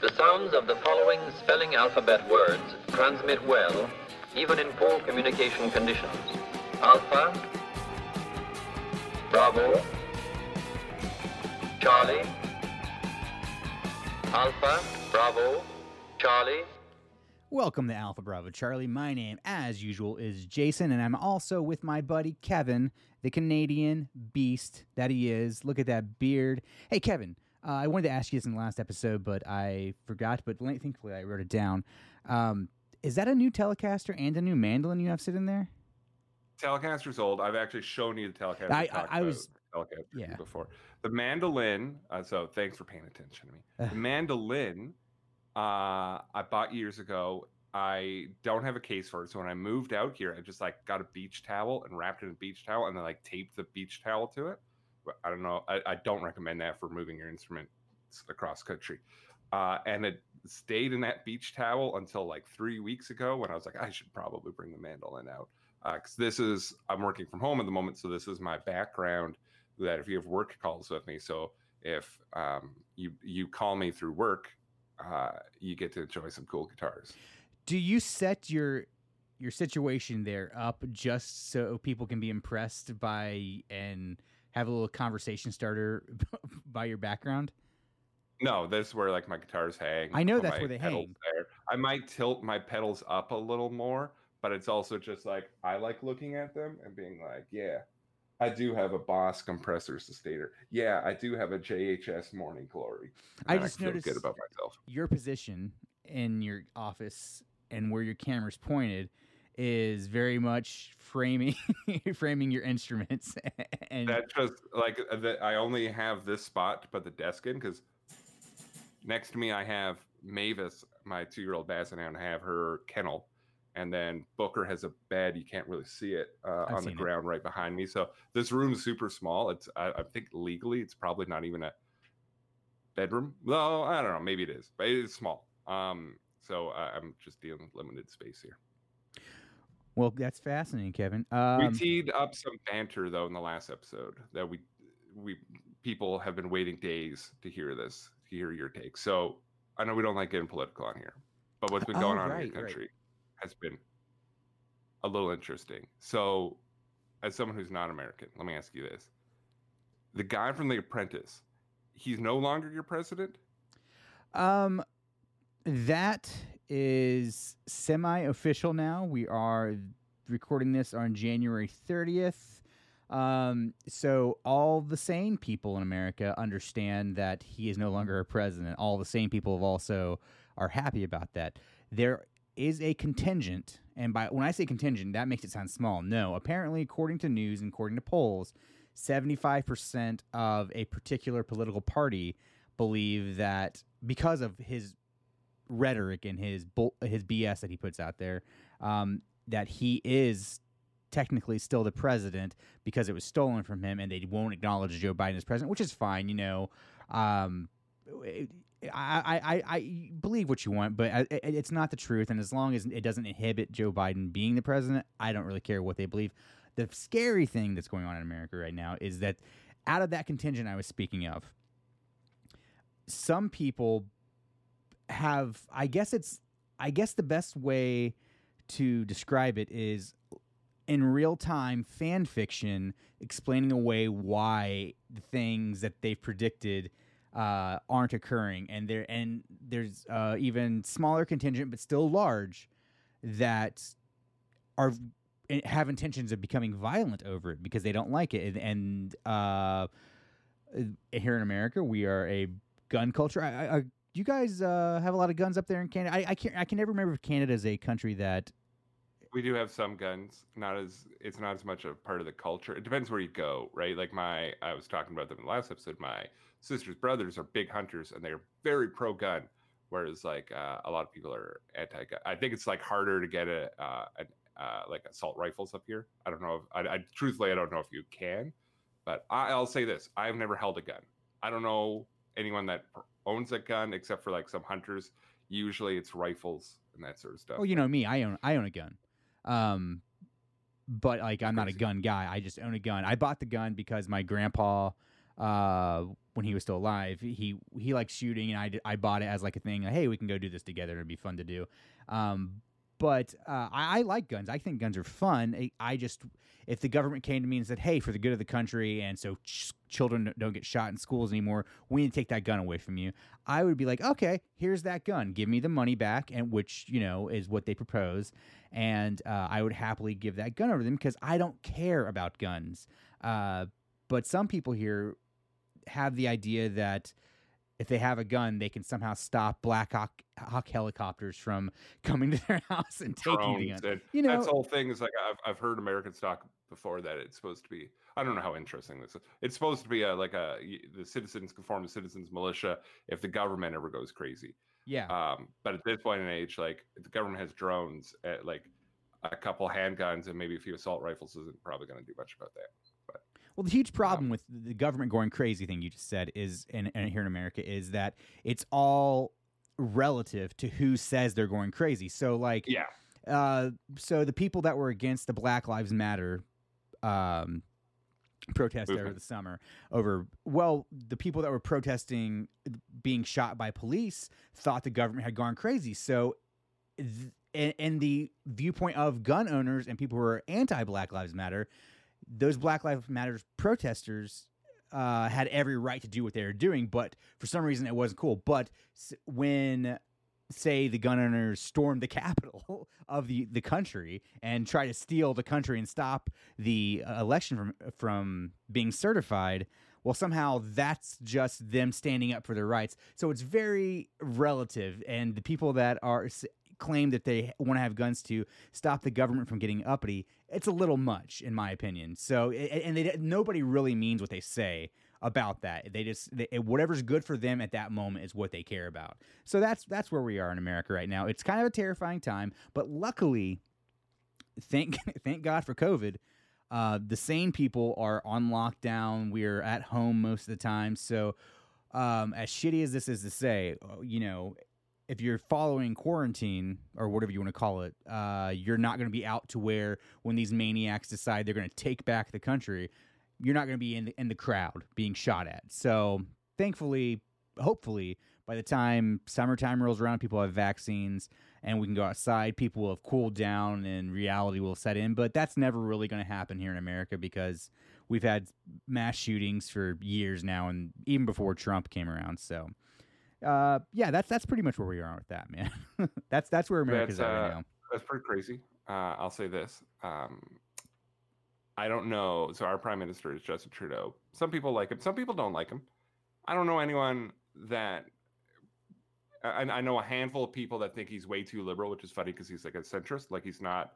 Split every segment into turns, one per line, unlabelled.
The sounds of the following spelling alphabet words transmit well, even in poor communication conditions. Alpha, Bravo, Charlie, Alpha, Bravo, Charlie.
Welcome to Alpha Bravo Charlie. My name, as usual, is Jason, and I'm also with my buddy Kevin, the Canadian beast that he is. Look at that beard. Hey, Kevin, uh, I wanted to ask you this in the last episode, but I forgot. But thankfully, I wrote it down. Um, is that a new Telecaster and a new mandolin you have sitting there?
Telecaster's old. I've actually shown you the Telecaster.
I- I- I was-
Telecaster
yeah.
before. The mandolin. Uh, so thanks for paying attention to me. The mandolin. Uh, I bought years ago. I don't have a case for it, so when I moved out here, I just like got a beach towel and wrapped it in a beach towel, and then like taped the beach towel to it. I don't know. I, I don't recommend that for moving your instrument across country. Uh, and it stayed in that beach towel until like three weeks ago when I was like, I should probably bring the mandolin out because this is I'm working from home at the moment, so this is my background. That if you have work calls with me, so if um, you you call me through work, uh, you get to enjoy some cool guitars.
Do you set your your situation there up just so people can be impressed by and have a little conversation starter by your background?
No, that's where like my guitars hang.
I know that's where they hang.
There. I might tilt my pedals up a little more, but it's also just like I like looking at them and being like, yeah, I do have a Boss compressor sustainer. Yeah, I do have a JHS Morning Glory.
I just
feel
noticed-
good about myself.
Your position in your office and where your camera's pointed is very much framing framing your instruments and
That's just like uh, the, I only have this spot to put the desk in because next to me I have Mavis, my two-year-old basset and I have her kennel, and then Booker has a bed. You can't really see it uh, on the
seen it.
ground right behind me. So this room's super small. It's I, I think legally it's probably not even a bedroom. No, I don't know. Maybe it is, but it is small. Um, so uh, I'm just dealing with limited space here.
Well that's fascinating kevin.
We
um,
teed up some banter though in the last episode that we we people have been waiting days to hear this to hear your take. So i know we don't like getting political on here but what's been
Oh,
going on in
right,
the
right.
country has been a little interesting. So as someone who's not american let me ask you this. The guy from the apprentice he's no longer your president?
Um, that is semi-official now. We are recording this on January thirtieth. Um, so all the sane people in America understand that he is no longer a president. All the sane people have also are happy about that. There is a contingent, and by when I say contingent, that makes it sound small. No, apparently, according to news and according to polls, seventy-five percent of a particular political party believe that because of his rhetoric and his bull, his BS that he puts out there, um, that he is technically still the president because it was stolen from him, and they won't acknowledge Joe Biden as president, which is fine. You know, um, I, I, I, I believe what you want, but it's not the truth. And as long as it doesn't inhibit Joe Biden being the president, I don't really care what they believe. The scary thing that's going on in America right now is that out of that contingent I was speaking of, some people have I guess it's I guess the best way to describe it is in real time fan fiction explaining away why the things that they've predicted uh, aren't occurring and there and there's uh, even smaller contingent but still large that are eh, have intentions of becoming violent over it because they don't like it and, and uh, here in America we are a gun culture. I, I, You guys uh, have a lot of guns up there in Canada. I, I can't. I can never remember if Canada is a country that.
we do have some guns not as it's not as much a part of the culture it depends where you go right like my i was talking about them in the last episode my sister's brothers are big hunters and they're very pro gun whereas like uh, a lot of people are anti gun i think it's like harder to get a, uh, an uh, like assault rifles up here i don't know if I, I truthfully i don't know if you can but I, i'll say this i've never held a gun i don't know anyone that owns a gun except for like some hunters usually it's rifles and that sort of stuff
Oh, you know me. I own. I own a gun. Um, but like I'm not a gun guy. I just own a gun. I bought the gun because my grandpa uh, when he was still alive. He he likes shooting, and I I bought it as like a thing. Like, hey, we can go do this together. It'd be fun to do. Um, but uh, I, I like guns. I think guns are fun. I, I just if the government came to me and said, "Hey, for the good of the country, and so ch- children don't get shot in schools anymore, we need to take that gun away from you," I would be like, "Okay, here's that gun. Give me the money back," and which you know is what they propose, and uh, I would happily give that gun over to them because I don't care about guns. Uh, but some people here have the idea that if they have a gun, they can somehow stop Black Hawk, Hawk helicopters from coming to their house and taking the gun. You know,
that's whole thing is like I've, I've heard American stock before that it's supposed to be I don't know how interesting this is. It's supposed to be a like a the citizens conform to citizens militia if the government ever goes crazy.
yeah,
Um, but at this point in age, like the government has drones, at like a couple handguns and maybe a few assault rifles isn't probably going to do much about that.
Well, the huge problem with the government going crazy thing you just said is, and, and here in America, is that it's all relative to who says they're going crazy. So, like,
Yeah,
uh, so the people that were against the Black Lives Matter um, protest over the summer, over well, the people that were protesting being shot by police thought the government had gone crazy. So, th- in, in the viewpoint of gun owners and people who are anti Black Lives Matter, those Black Lives Matters protesters uh, had every right to do what they were doing, but for some reason it wasn't cool. But when say the gun owners stormed the capital of the, the country and try to steal the country and stop the uh, election from from being certified well somehow that's just them standing up for their rights so it's very relative and the people that are claim that they want to have guns to stop the government from getting uppity it's a little much in my opinion so and they, nobody really means what they say about that they just they, whatever's good for them at that moment is what they care about so that's that's where we are in America right now. It's kind of a terrifying time, but luckily, thank thank God for COVID. Uh, the sane people are on lockdown. We're at home most of the time. So, um, as shitty as this is to say, uh, you know, if you're following quarantine or whatever you want to call it, uh, you're not going to be out to where when these maniacs decide they're going to take back the country, you're not going to be in the, in the crowd being shot at. So, thankfully, hopefully, by the time summertime rolls around, people have vaccines and we can go outside. People will have cooled down and reality will set in. But that's never really going to happen here in America because we've had mass shootings for years now, and even before Trump came around. So, uh, yeah, that's that's pretty much where we are with that, man. that's that's where America's
That's,
at right
uh,
now.
that's pretty crazy. Uh, I'll say this. Um, I don't know. So our prime minister is Justin Trudeau. Some people like him. Some people don't like him. I don't know anyone that. I, I know a handful of people that think he's way too liberal, which is funny because he's like a centrist. Like he's not,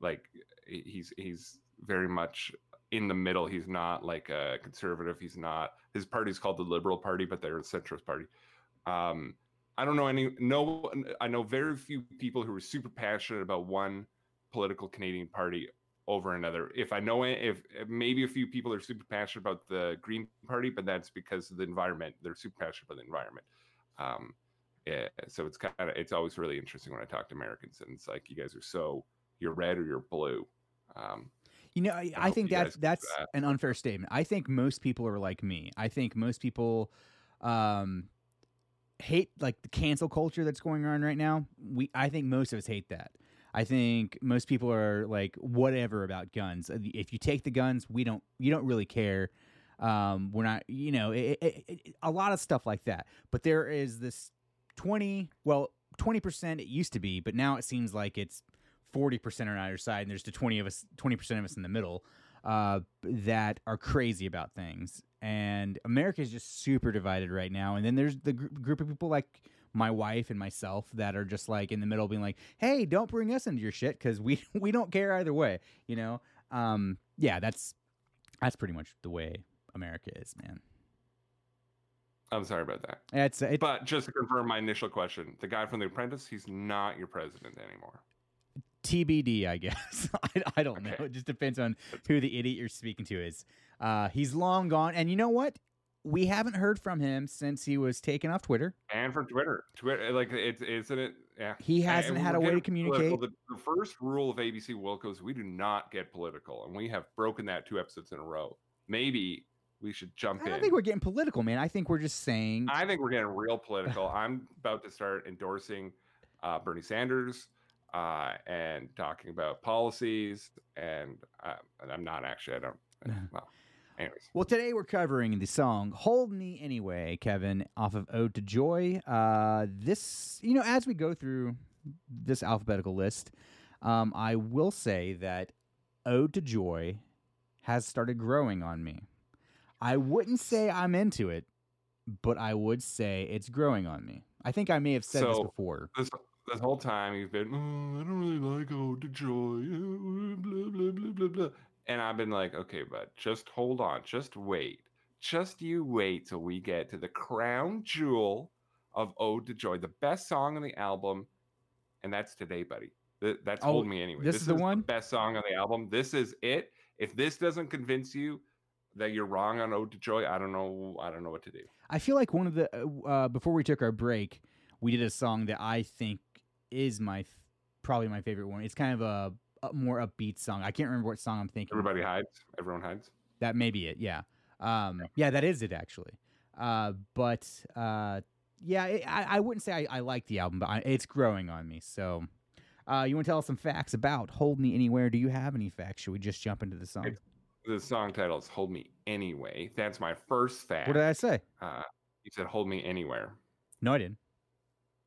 like he's he's very much in the middle. He's not like a conservative. He's not. His party's called the Liberal Party, but they're a centrist party. Um, I don't know any. No, I know very few people who are super passionate about one political Canadian party over another. If I know it, if if maybe a few people are super passionate about the Green Party, but that's because of the environment. They're super passionate about the environment. Um, yeah, so it's kind of it's always really interesting when I talk to Americans, and it's like you guys are so you're red or you're blue. Um,
You know, I, I think that's that's
that.
an unfair statement. I think most people are like me. I think most people um, hate like the cancel culture that's going on right now. We, I think most of us hate that. I think most people are like whatever about guns. Uh, If you take the guns, we don't. You don't really care. Um, we're not. You know, it, it, it, a lot of stuff like that. But there is this twenty. Well, twenty percent it used to be, but now it seems like it's forty percent on either side, and there's the twenty of us, twenty percent of us in the middle uh, that are crazy about things. And America is just super divided right now. And then there's the gr- group of people like my wife and myself that are just like in the middle, being like, "Hey, don't bring us into your shit because we we don't care either way." You know? Um, yeah, that's that's pretty much the way America is, man.
I'm sorry about that.
It's it,
But just to confirm my initial question, the guy from The Apprentice, he's not your president anymore.
TBD, I guess. I, I don't know. It just depends on who the idiot you're speaking to is. Uh, he's long gone, and you know what? We haven't heard from him since he was taken off Twitter.
And from Twitter, Twitter, like it's isn't it? Yeah,
He hasn't had a way to communicate.
The, the first rule of ABC Wilco is we do not get political, and we have broken that two episodes in a row. Maybe we should jump in.
I don't
in.
think we're getting political, man. I think we're just saying.
I think we're getting real political. I'm about to start endorsing uh, Bernie Sanders uh, and talking about policies, and, uh, and I'm not actually. I don't. Well, anyways,
Well, today we're covering the song "Hold Me Anyway," Kevin, off of "Ode to Joy." Uh, this, you know, as we go through this alphabetical list, um, I will say that "Ode to Joy" has started growing on me. I wouldn't say I'm into it, but I would say it's growing on me. I think I may have said this before.
this this whole time you've been, oh, I don't really like Ode to Joy, blah blah blah blah blah, and I've been like, okay, but just hold on, just wait, just you wait till we get to the crown jewel of Ode to Joy, the best song on the album, and that's today, buddy. Th- That's
Oh,
Hold Me Anyway.
this is the one?
best song on the album. This is it. If this doesn't convince you that you're wrong on Ode to Joy, I don't know. I don't know what to do.
I feel like one of the uh, uh, before we took our break, we did a song that I think is my f- probably my favorite one. It's kind of a, a more upbeat song. I can't remember what song I'm thinking.
Everybody hides. Everyone hides.
That may be it. Yeah. Um, yeah, that is it actually. Uh, but uh, yeah, it, I, I wouldn't say I, I like the album, but I, it's growing on me. So, uh, you want to tell us some facts about "Hold Me Anywhere"? Do you have any facts? Should we just jump into the song?
It's- The song title is "Hold Me Anyway." That's my first fact.
What did I say?
Uh, you said "Hold Me Anywhere."
No, I didn't.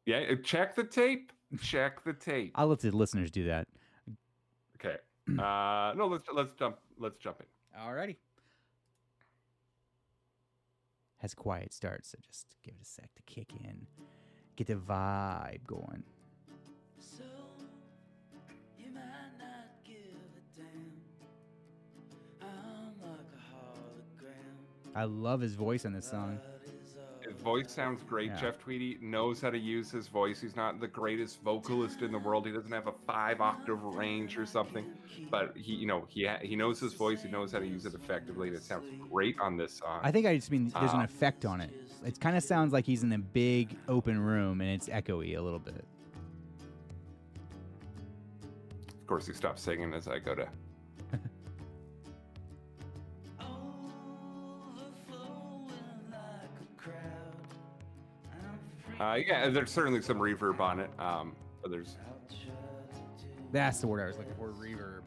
Yeah, check the tape. Check the tape.
I'll let the listeners do that.
Okay. Uh, no, let's let's jump. Let's jump in.
Alrighty. Has a quiet start, so just give it a sec to kick in. Get the vibe going.
So you might not give a damn. I'm like a hologram.
I love his voice on this song.
Voice sounds great.
Yeah.
Jeff Tweedy knows how to use his voice. He's not the greatest vocalist in the world. He doesn't have a five octave range or something, but he, you know, he ha- he knows his voice. He knows how to use it effectively, and it sounds great on this song.
I think I just mean there's an effect on it. It kind of sounds like he's in a big open room and it's echoey a little bit.
of course, he stops singing as I go to. Uh, yeah, there's certainly some reverb on it, um, but there's
I'll try to do
That's the word I was looking for. Reverb.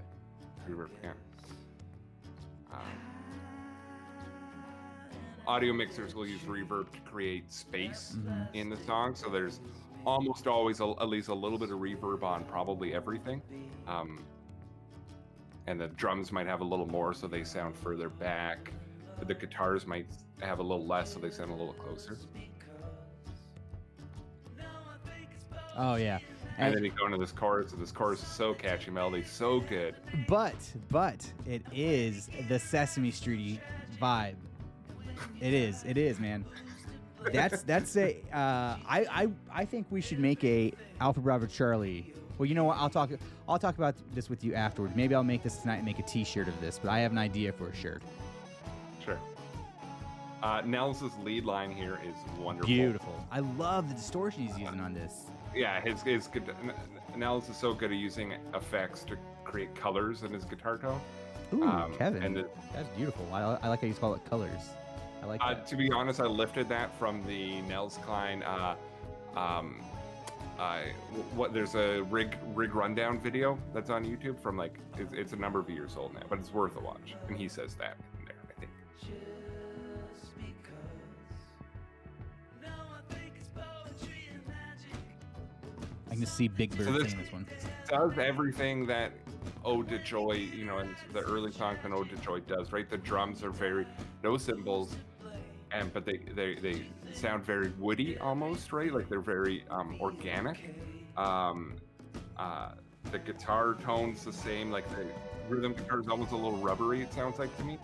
reverb. Yeah. Um, audio mixers will use reverb to create space
Mhm.
in the song, so there's almost always a, at least a little bit of reverb on probably everything. Um, and the drums might have a little more, so they sound further back. The guitars might have a little less, so they sound a little closer.
Oh yeah.
And
And-
then you go into this chorus, and this chorus is so catchy, melody, so good.
but but it is the Sesame Street vibe. It is. It is, man. That's that's a. Uh, I I I think we should make a Alpha Bravo Charlie. Well, you know what? I'll talk. I'll talk about this with you afterward. Maybe I'll make this tonight and make a T-shirt of this. But I have an idea for a shirt.
Sure. Uh, Nels' lead line here is wonderful.
Beautiful. I love the distortion he's using on this.
Yeah, his his. Nels is so good at using effects to create colors in his guitar tone.
Ooh,
Um,
Kevin,
and
that's beautiful. I, I like how you call it colors. I like
Uh, to be honest, I lifted that from the Nels Cline. Uh, um, I what there's a rig rig rundown video that's on YouTube from like it's, it's a number of years old now, but it's worth a watch. And he says that in there, I think.
Can just see Big Bird
So this-
this one.
does everything that Ode to Joy, you know, and the early songs on Ode to Joy does, right? The drums are very no cymbals, and but they they they sound very woody almost, right? Like they're very um, organic. Um, uh, the guitar tone's the same, like the rhythm guitar is almost a little rubbery. It sounds like to me.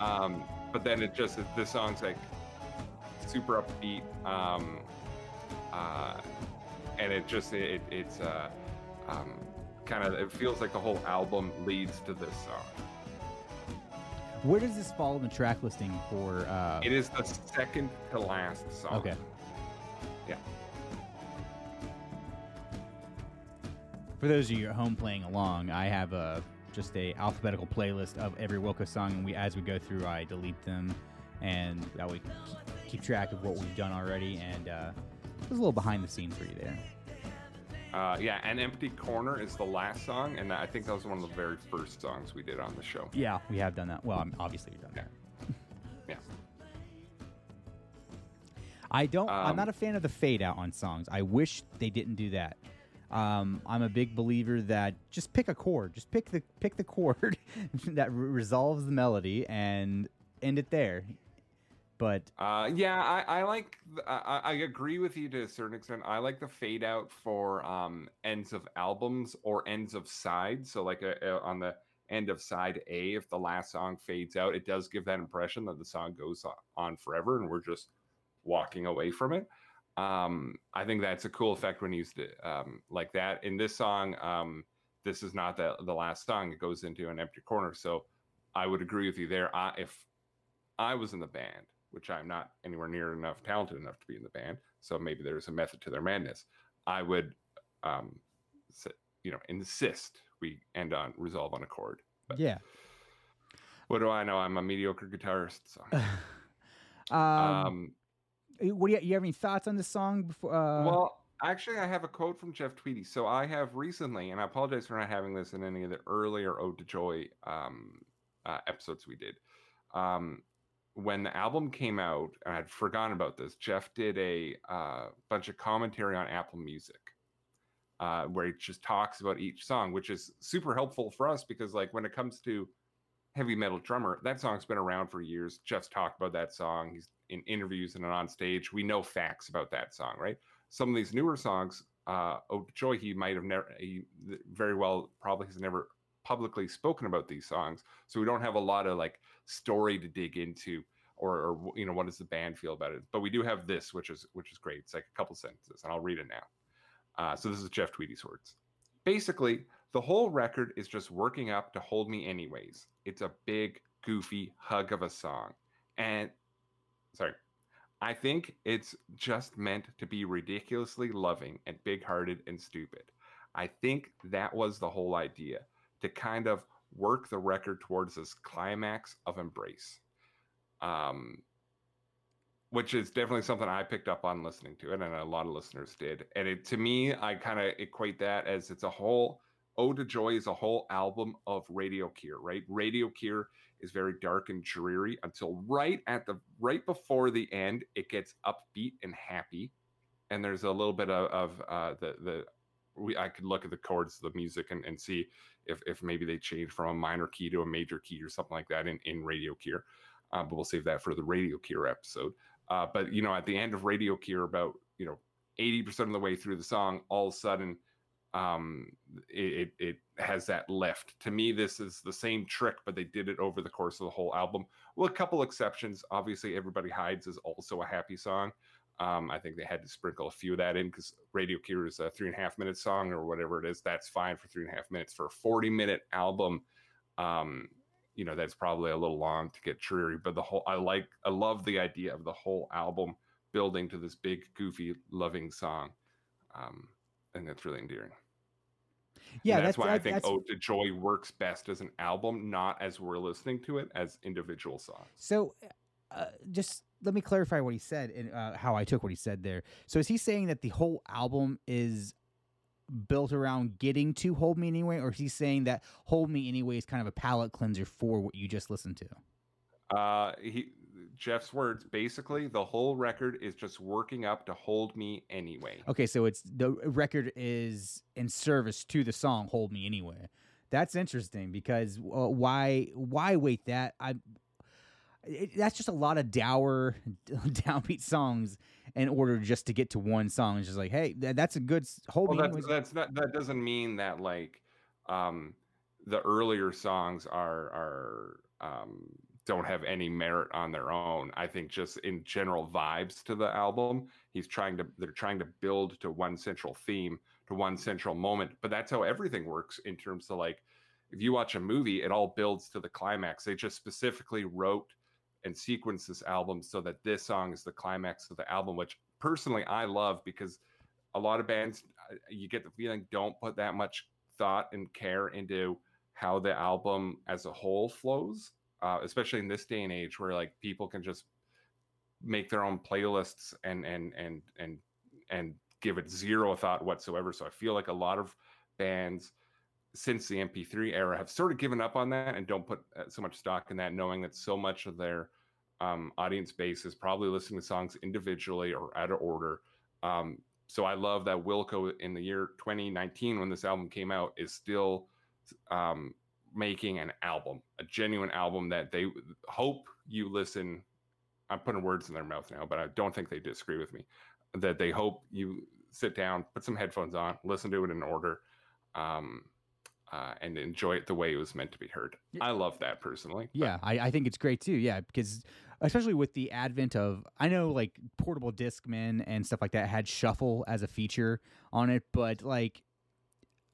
Um, but then it just this song's like super upbeat. Um, uh, and it just it, it's uh, um, kind of it feels like the whole album leads to this song.
Where does this fall in the track listing for? Uh,
It is the second to last song.
Okay.
Yeah.
For those of you at home playing along, I have a just a alphabetical playlist of every Wilco song, and we as we go through, I delete them and that way keep, keep track of what we've done already. And uh, there's a little behind the scenes for you there.
Uh, yeah, and Empty Corner is the last song, and I think that was one of the very first songs we did on the show.
Yeah, we have done that. Well, I mean, obviously we've done that.
Yeah.
I don't. I'm
Um,
not a fan of the fade out on songs. I wish they didn't do that. Um, I'm a big believer that just pick a chord, just pick the pick the chord that re- resolves the melody and end it there. But
Uh, yeah, I, I like. I, I agree with you to a certain extent. I like the fade out for um, ends of albums or ends of sides. So, like a, a- on the end of side A, if the last song fades out, it does give that impression that the song goes on forever, and we're just walking away from it. Um, I think that's a cool effect when used um, like that. In this song, um, this is not the the last song; it goes into an empty corner. So, I would agree with you there. I, if I was in the band, which I'm not anywhere near enough talented enough to be in the band, so maybe there's a method to their madness. I would, um, you know, insist we end on resolve on a chord. But
yeah.
what do I know? I'm a mediocre guitarist. So.
um,
Um,
what do you, you have any thoughts on the song before? Uh,
well, actually, I have a quote from Jeff Tweedy. So I have recently, and I apologize for not having this in any of the earlier Ode to Joy um, uh, episodes we did. Um, when the album came out, and I'd forgotten about this, Jeff did a uh, bunch of commentary on Apple Music. Uh, where he just talks about each song, which is super helpful for us because, like, when it comes to heavy metal drummer, that song's been around for years. Jeff's talked about that song. He's in interviews and on stage. We know facts about that song, right? Some of these newer songs, uh, oh joy, he might have never, he very well probably has never publicly spoken about these songs, so we don't have a lot of like story to dig into, or, or you know, what does the band feel about it? But we do have this, which is which is great. It's like a couple sentences, and I'll read it now. Uh, so this is Jeff Tweedy's words. Basically, the whole record is just working up to hold me anyways. It's a big, goofy hug of a song. And sorry, I think it's just meant to be ridiculously loving and big hearted and stupid. I think that was the whole idea to kind of work the record towards this climax of embrace. Um, which is definitely something I picked up on listening to it, and a lot of listeners did. And it, to me, I kind of equate that as it's a whole. Ode to Joy is a whole album of Radio Cure, right? Radio Cure is very dark and dreary until right at the right before the end, it gets upbeat and happy, and there's a little bit of, of uh, the the we I could look at the chords of the music and, and see if if maybe they change from a minor key to a major key or something like that in in Radio Cure. Uh, but we'll save that for the Radio Cure episode. Uh, but you know, at the end of Radio Cure, about you know, eighty percent of the way through the song, all of a sudden, um, it, it it has that lift. To me, this is the same trick, but they did it over the course of the whole album. Well, a couple exceptions. Obviously, Everybody Hides is also a happy song. Um, I think they had to sprinkle a few of that in because Radio Cure is a three and a half minute song or whatever it is. That's fine for three and a half minutes. For a 40 minute album, um, you know, that's probably a little long to get dreary. But the whole, I like, I love the idea of the whole album building to this big, goofy, loving song. Um, and that's really endearing.
Yeah,
that's,
that's,
why I
that-
think
that's
Ode to Joy works best as an album, not as we're listening to it as individual songs.
So, uh, just let me clarify what he said and uh, how I took what he said there. So, is he saying that the whole album is built around getting to "Hold Me Anyway," or is he saying that "Hold Me Anyway" is kind of a palate cleanser for what you just listened to?
Uh, he Jeff's words basically the whole record is just working up to hold me anyway.
Okay, so it's the record is in service to the song "Hold Me Anyway." That's interesting because uh, why why wait that I. It, that's just a lot of dour, downbeat songs in order just to get to one song. It's just like, hey, that, that's a good whole.
Well, that's, that's not that doesn't mean that like um the earlier songs are are um don't have any merit on their own. I think just in general vibes to the album, he's trying to they're trying to build to one central theme, to one central moment. But that's how everything works in terms of like if you watch a movie, it all builds to the climax. They just specifically wrote and sequence this album so that this song is the climax of the album, which personally I love because a lot of bands uh, you get the feeling don't put that much thought and care into how the album as a whole flows uh, especially in this day and age where like people can just make their own playlists and and and and and give it zero thought whatsoever. So I feel like a lot of bands since the MP3 era have sort of given up on that and don't put uh, so much stock in that, knowing that so much of their um, audience base is probably listening to songs individually or out of order. Um, so I love that Wilco in the year 2019, when this album came out, is still um, making an album, a genuine album that they hope you listen. I'm putting words in their mouth now, but I don't think they disagree with me. That they hope you sit down, put some headphones on, listen to it in order, um, uh, and enjoy it the way it was meant to be heard. I love that personally. but-
Yeah, I, I think it's great too. Yeah, because especially with the advent of, I know like portable Discman and stuff like that had shuffle as a feature on it, but like,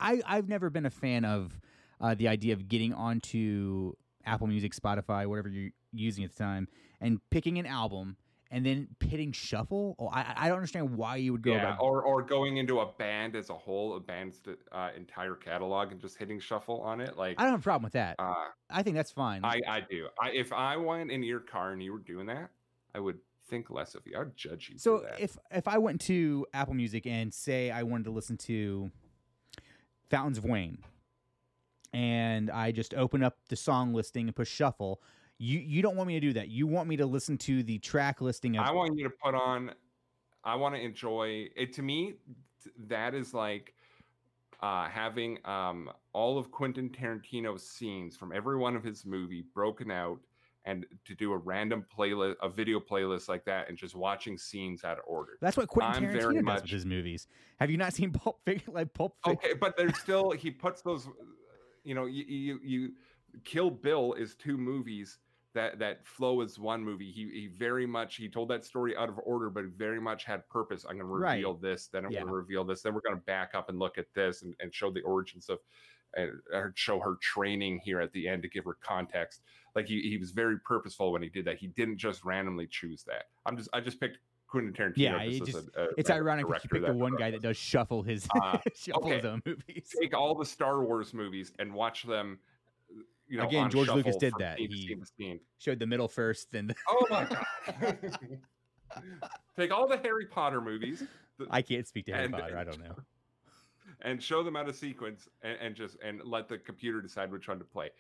I I've never been a fan of uh, the idea of getting onto Apple Music, Spotify, whatever you're using at the time, and picking an album and then pitting shuffle. Oh, I I don't understand why you would go
yeah,
about.
or or going into a band as a whole, a band's uh, entire catalog, and just hitting shuffle on it. Like
I don't have a problem with that.
uh,
I think that's fine.
I I do. I if I went in your car and you were doing that, I would think less of you. I'd judge you.
So if if I went to Apple Music and say I wanted to listen to Fountains of Wayne, and I just open up the song listing and push shuffle, you you don't want me to do that. You want me to listen to the track listing of
I want you to put on. I want to enjoy it. To me, that is like uh, having um, all of Quentin Tarantino's scenes from every one of his movie broken out, and to do a random playlist, a video playlist like that, and just watching scenes out of order.
That's what Quentin
I'm very
Tarantino does
much-
with his movies. Have you not seen Pulp Fiction? Like Pulp Fiction?
Okay, but there's still he puts those. You know, you you, you Kill Bill is two movies that that flow as one movie. He he very much he told that story out of order, but very much had purpose. I'm going to
Right.
reveal this, then I'm
Yeah.
going to reveal this, then we're going to back up and look at this and, and show the origins of. And show her training here at the end to give her context. Like he, he was very purposeful when he did that. He didn't just randomly choose that. I'm just I just picked Quentin Tarantino.
Yeah, it just-
a- a-
It's
a
ironic that you pick the one guy that does shuffle his
Uh,
shuffle his
okay.
own movies.
take all the Star Wars movies and watch them. You know,
Again, George Lucas did that.
Scene
He-
scene.
Showed the middle first, then the,
Oh my god! take all the Harry Potter movies the-
I can't speak to Harry
And-
Potter. I don't know.
and show them out of sequence, and, and just and let the computer decide which one to play.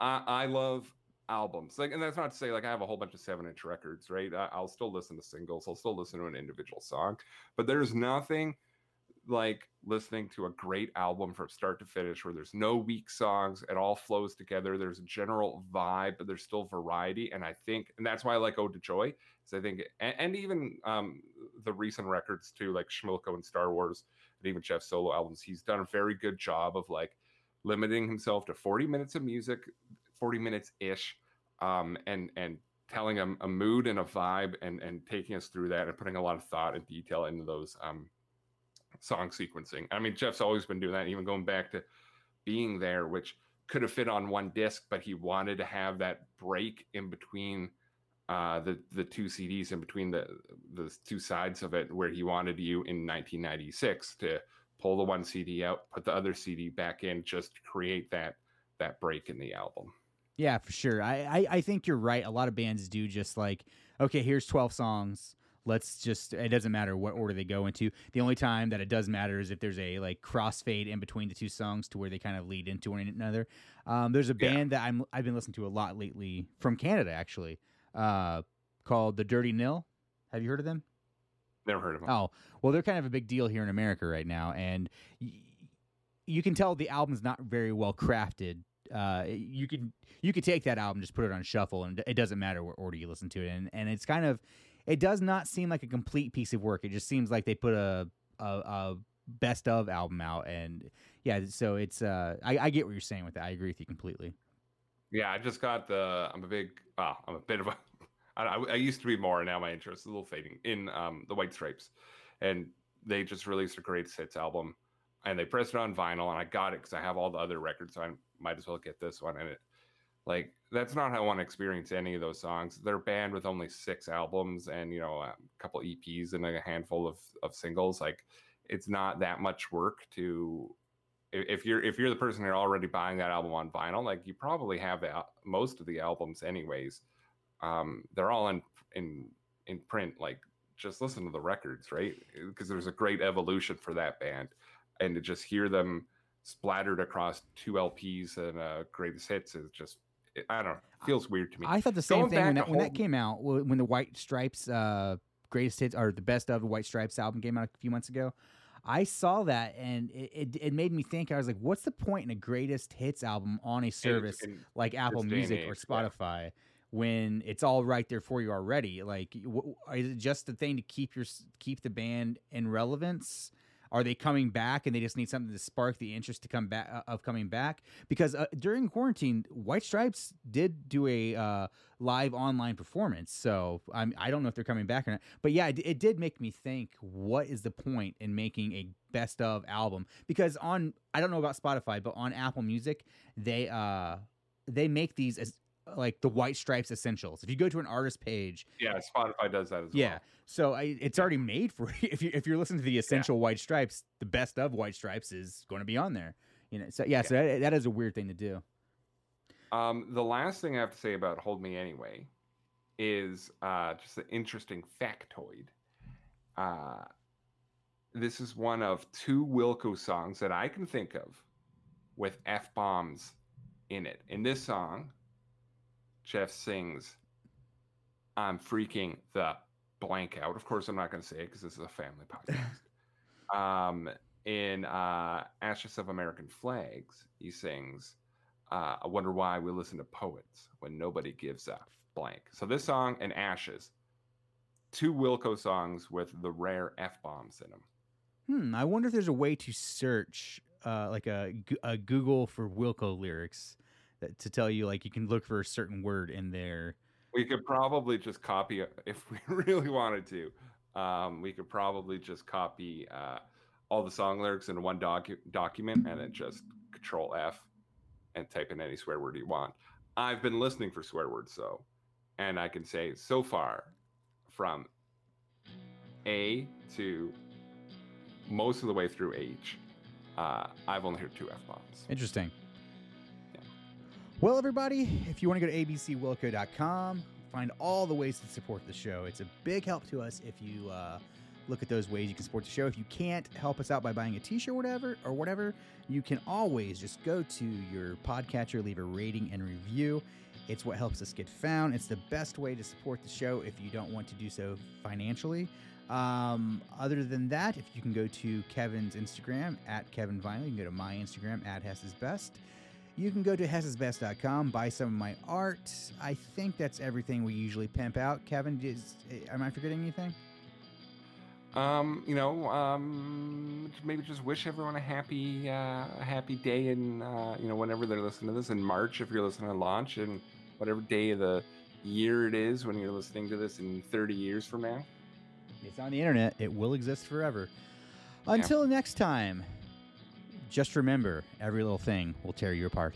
I, I love albums, like, and that's not to say like I have a whole bunch of seven-inch records, right? I, I'll still listen to singles. I'll still listen to an individual song, but there's nothing like listening to a great album from start to finish where there's no weak songs it all flows together there's a general vibe but there's still variety and i think and that's why i like ode to joy is i think and, and even um the recent records too like schmilko and star wars and even jeff's solo albums he's done a very good job of like limiting himself to 40 minutes of music 40 minutes ish um and and telling a, a mood and a vibe and and taking us through that and putting a lot of thought and detail into those um song sequencing. I mean, Jeff's always been doing that, even going back to being there, which could have fit on one disc, but he wanted to have that break in between uh, the the two CDs, in between the the two sides of it, where he wanted you in 1996 to pull the one CD out, put the other CD back in, just to create that that break in the album.
Yeah, for sure. I, I, I think you're right. A lot of bands do just like, okay, here's 12 songs. Let's just, it doesn't matter what order they go into. The only time that it does matter is if there's a like crossfade in between the two songs to where they kind of lead into one another. Um, there's a
Yeah.
band that I'm, I've been listening to a lot lately from Canada, actually, uh, called The Dirty Nil. Have you heard of them?
Never heard of him.
Oh, well, they're kind of a big deal here in America right now, and y- you can tell the album's not very well crafted. Uh, you can you could take that album, just put it on shuffle, and it doesn't matter what order you listen to it in, and it's kind of it does not seem like a complete piece of work. It just seems like they put a a, a best of album out, and yeah, so it's uh, I, I get what you're saying with that. I agree with you completely.
Yeah, I just got the. I'm a big. Well, I'm a bit of a. I, I I used to be more, and now my interest is a little fading in um the White Stripes, and they just released a great hits album, and they pressed it on vinyl, and I got it because I have all the other records, so I might as well get this one. And it, like, that's not how I want to experience any of those songs. They're banned with only six albums, and you know, a couple EPs and a handful of of singles. Like, it's not that much work to if you're if you're the person who're already buying that album on vinyl, like you probably have most of the albums anyways. Um, they're all in in in print, like just listen to the records, right? Because there's a great evolution for that band, and to just hear them splattered across two LPs and uh, greatest hits is just I don't know, feels weird to me.
I thought the same
Going
thing when that, when that came out. When the White Stripes uh, greatest hits or the best of the White Stripes album came out a few months ago, I saw that and it, it, it made me think. I was like, what's the point in a greatest hits album on a service
and
like Apple Music or
age, yeah.
Spotify? When it's all right there for you already, like, w- is it just the thing to keep your keep the band in relevance? Are they coming back and they just need something to spark the interest to come back uh, of coming back? Because uh, during quarantine, White Stripes did do a uh, live online performance, so I'm, I don't know if they're coming back or not. But yeah, it, it did make me think: what is the point in making a best of album? Because on I don't know about Spotify, but on Apple Music, they uh they make these as like the White Stripes essentials. If you go to an artist page,
yeah, Spotify does that as
yeah.
well.
Yeah, so I, it's already made for you. If you if you're listening to the essential White Stripes, the best of White Stripes is going to be on there. You know. So yeah. So that, that is a weird thing to do.
Um, the last thing I have to say about Hold Me Anyway is uh, just an interesting factoid. Uh, this is one of two Wilco songs that I can think of with F bombs in it. In this song, Jeff sings, I'm freaking the blank out. Of course, I'm not going to say it because this is a family podcast. um, in uh, Ashes of American Flags, he sings, uh, I wonder why we listen to poets when nobody gives a blank. So this song and Ashes, two Wilco songs with the rare f bombs in them.
Hmm. I wonder if there's a way to search uh, like a, a Google for Wilco lyrics to tell you like you can look for a certain word in there.
We could probably just copy if we really wanted to. Um, we could probably just copy uh, all the song lyrics in one docu- document and then just Control F and type in any swear word you want. I've been listening for swear words, so, and I can say so far from A to most of the way through H, uh, I've only heard two F bombs.
Interesting. Well, everybody, if you want to go to abcwilco.com, find all the ways to support the show. It's a big help to us if you uh, look at those ways you can support the show. If you can't help us out by buying a t-shirt or whatever, or whatever, you can always just go to your podcatcher, leave a rating and review. It's what helps us get found. It's the best way to support the show if you don't want to do so financially. Um, other than that, if you can go to Kevin's Instagram at Kevin you can go to my Instagram at Hess's Best. You can go to hessesbest.com, buy some of my art. I think that's everything we usually pimp out. Kevin, is, am I forgetting anything?
Um, you know, um, maybe just wish everyone a happy, uh, a happy day, and uh, you know, whenever they're listening to this in March, if you're listening to launch, and whatever day of the year it is when you're listening to this in 30 years from now.
It's on the internet. It will exist forever. Until next time, just remember every little thing will tear you apart.